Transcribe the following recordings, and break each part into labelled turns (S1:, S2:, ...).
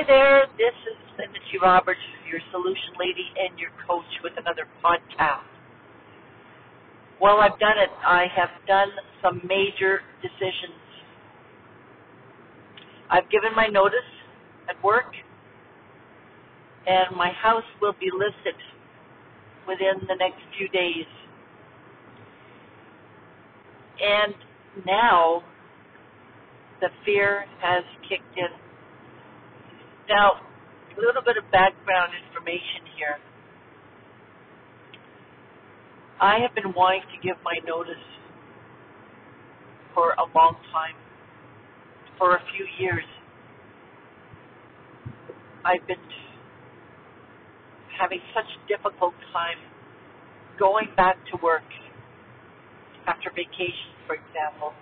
S1: Hi there, this is Linda G. Roberts, your solution lady and your coach with another podcast. Well, I've done it. I have done some major decisions. I've given my notice at work, and my house will be listed within the next few days. And now the fear has kicked in. Now, a little bit of background information here. I have been wanting to give my notice for a long time, for a few years. I've been having such a difficult time going back to work after vacation, for example,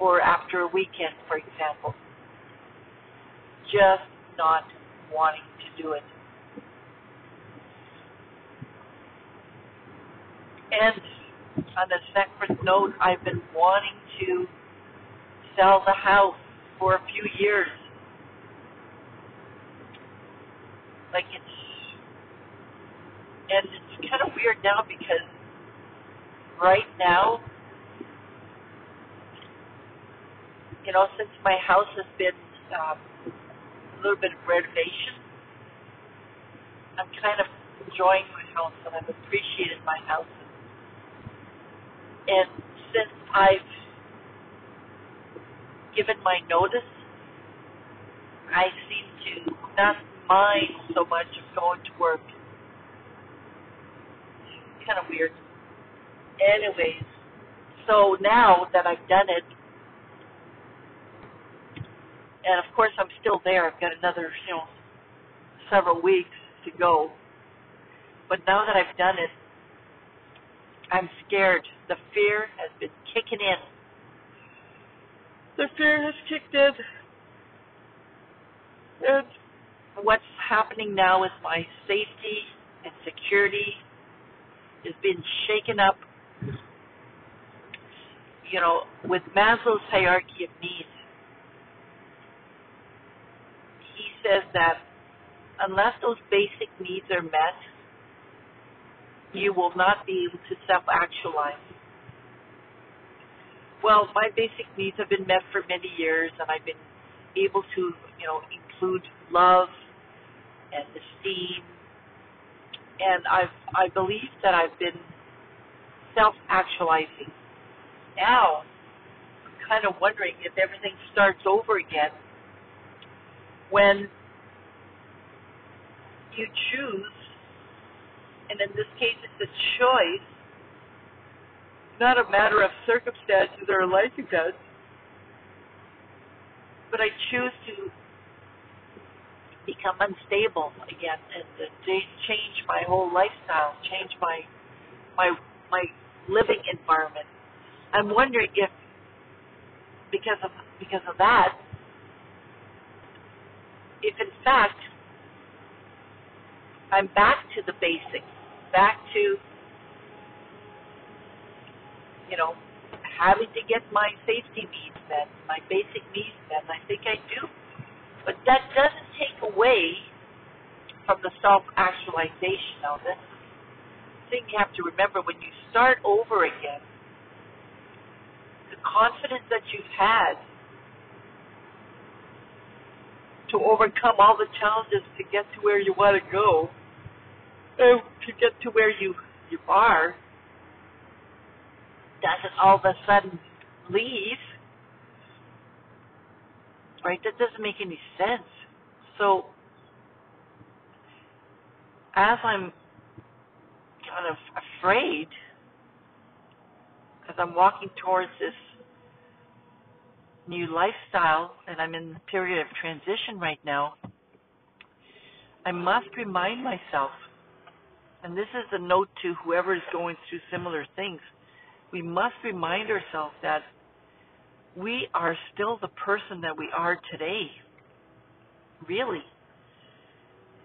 S1: or after a weekend, for example. Just not wanting to do it. And on a separate note, I've been wanting to sell the house for a few years. Like it's, and it's kind of weird now because right now, you know, since my house has been um, little bit of renovation, I'm kind of enjoying my house and I've appreciated my house. And since I've given my notice, I seem to not mind so much of going to work. It's kind of weird. Anyways, so now that I've done it, and of course I'm still there. I've got another, you know, several weeks to go. But now that I've done it, I'm scared. The fear has been kicking in. The fear has kicked in. And what's happening now is my safety and security is being shaken up. You know, with Maslow's hierarchy of needs, he says that unless those basic needs are met, you will not be able to self actualize. Well, my basic needs have been met for many years, and I've been able to, you know, include love and esteem, and I've I believe that I've been self actualizing. Now, I'm kind of wondering if everything starts over again when you choose, and in this case it's a choice, not a matter of circumstances or life events, but I choose to become unstable again and change my whole lifestyle, change my my my living environment. I'm wondering if because of because of that, if in fact I'm back to the basics, back to you know having to get my safety needs met, my basic needs met. I think I do, but that doesn't take away from the self-actualization. Now, this thing you have to remember when you start over again, the confidence that you've had to overcome all the challenges to get to where you want to go, and to get to where you you are, doesn't all of a sudden leave. Right? That doesn't make any sense. So, as I'm kind of afraid, as I'm walking towards this new lifestyle, and I'm in the period of transition right now, I must remind myself, and this is a note to whoever is going through similar things, we must remind ourselves that we are still the person that we are today. Really.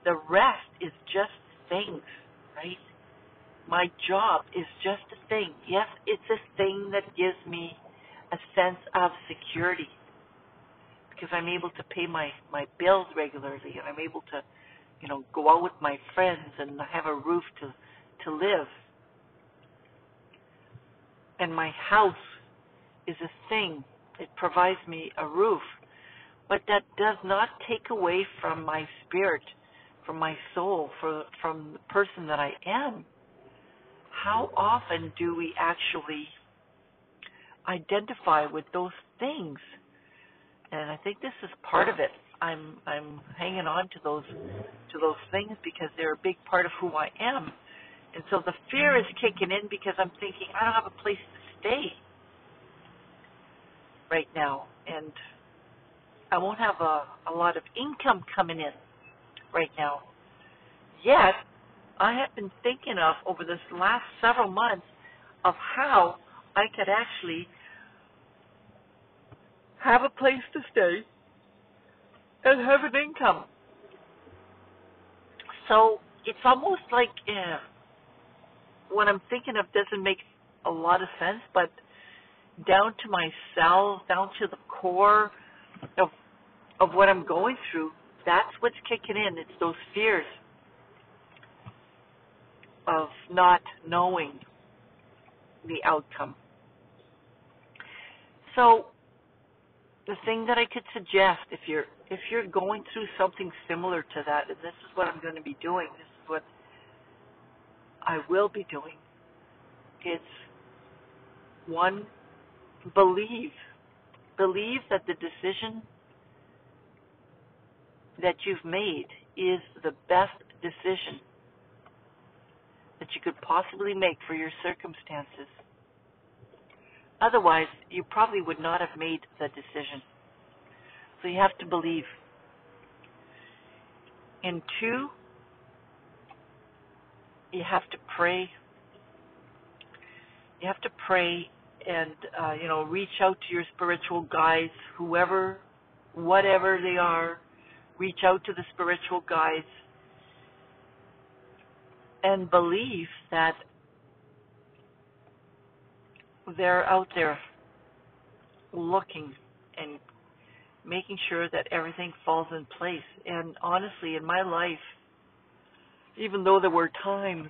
S1: The rest is just things, right? My job is just a thing. Yes, it's a thing that gives me a sense of security. because I'm able to pay my my bills regularly and I'm able to, you know, go out with my friends and have a roof to to live. And my house is a thing. It provides me a roof. But that does not take away from my spirit, from my soul, for, from the person that I am. How often do we actually identify with those things? And I think this is part of it. I'm I'm hanging on to those to those things because they're a big part of who I am. And so the fear is kicking in because I'm thinking I don't have a place to stay right now and I won't have a, a lot of income coming in right now. Yet, I have been thinking of over this last several months of how I could actually have a place to stay and have an income. So it's almost like uh, what I'm thinking of doesn't make a lot of sense, but down to my cells, down to the core of of what I'm going through, that's what's kicking in. It's those fears of not knowing the outcome. So the thing that I could suggest if you're if you're going through something similar to that, and this is what I'm going to be doing, this is what I will be doing. It's one believe believe that the decision that you've made is the best decision that you could possibly make for your circumstances. Otherwise, you probably would not have made the decision. So you have to believe. And two, you have to pray. You have to pray and uh, you know reach out to your spiritual guides, whoever, whatever they are, reach out to the spiritual guides and believe that they're out there looking and making sure that everything falls in place. And honestly, in my life, even though there were times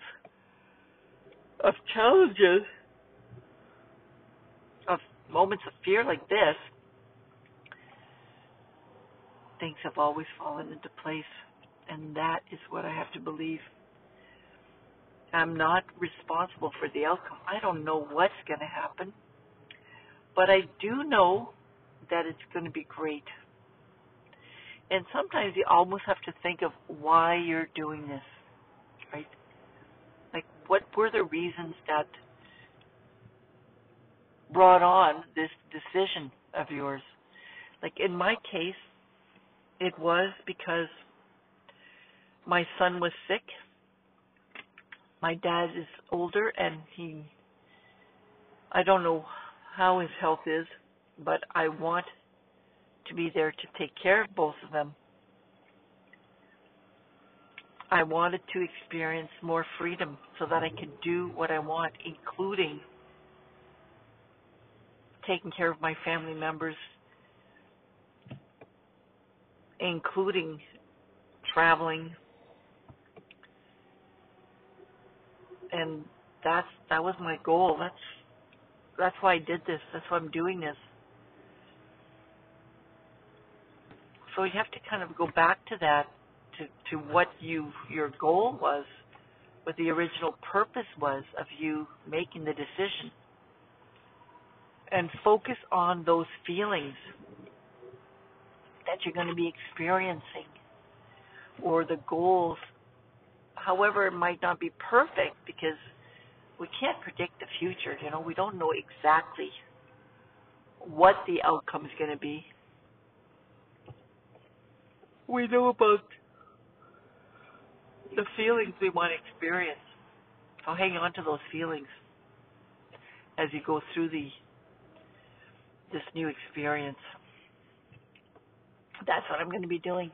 S1: of challenges, of moments of fear like this, things have always fallen into place. And that is what I have to believe. I'm not responsible for the outcome. I don't know what's going to happen. But I do know that it's going to be great. And sometimes you almost have to think of why you're doing this, right? Like, what were the reasons that brought on this decision of yours? Like, in my case, it was because my son was sick. My dad is older and he I don't know how his health is, but I want to be there to take care of both of them. I wanted to experience more freedom so that I could do what I want, including taking care of my family members including traveling and that's that was my goal. That's that's why I did this. That's why I'm doing this. So you have to kind of go back to that to to what you your goal was what the original purpose was of you making the decision. And focus on those feelings that you're going to be experiencing or the goals. However, it might not be perfect because we can't predict the future. You know, we don't know exactly what the outcome is going to be. We know about the feelings we want to experience. So hang on to those feelings as you go through the this new experience that's what I'm going to be doing.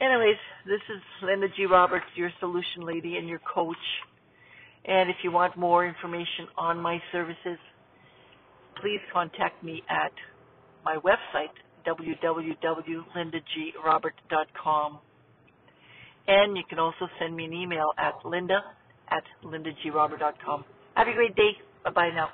S1: Anyways, this is Linda G. Roberts, your solution lady and your coach. And if you want more information on my services, please contact me at my website, www.lindagrobert.com. And you can also send me an email at linda at lindagrobert.com. Have a great day. Bye bye now.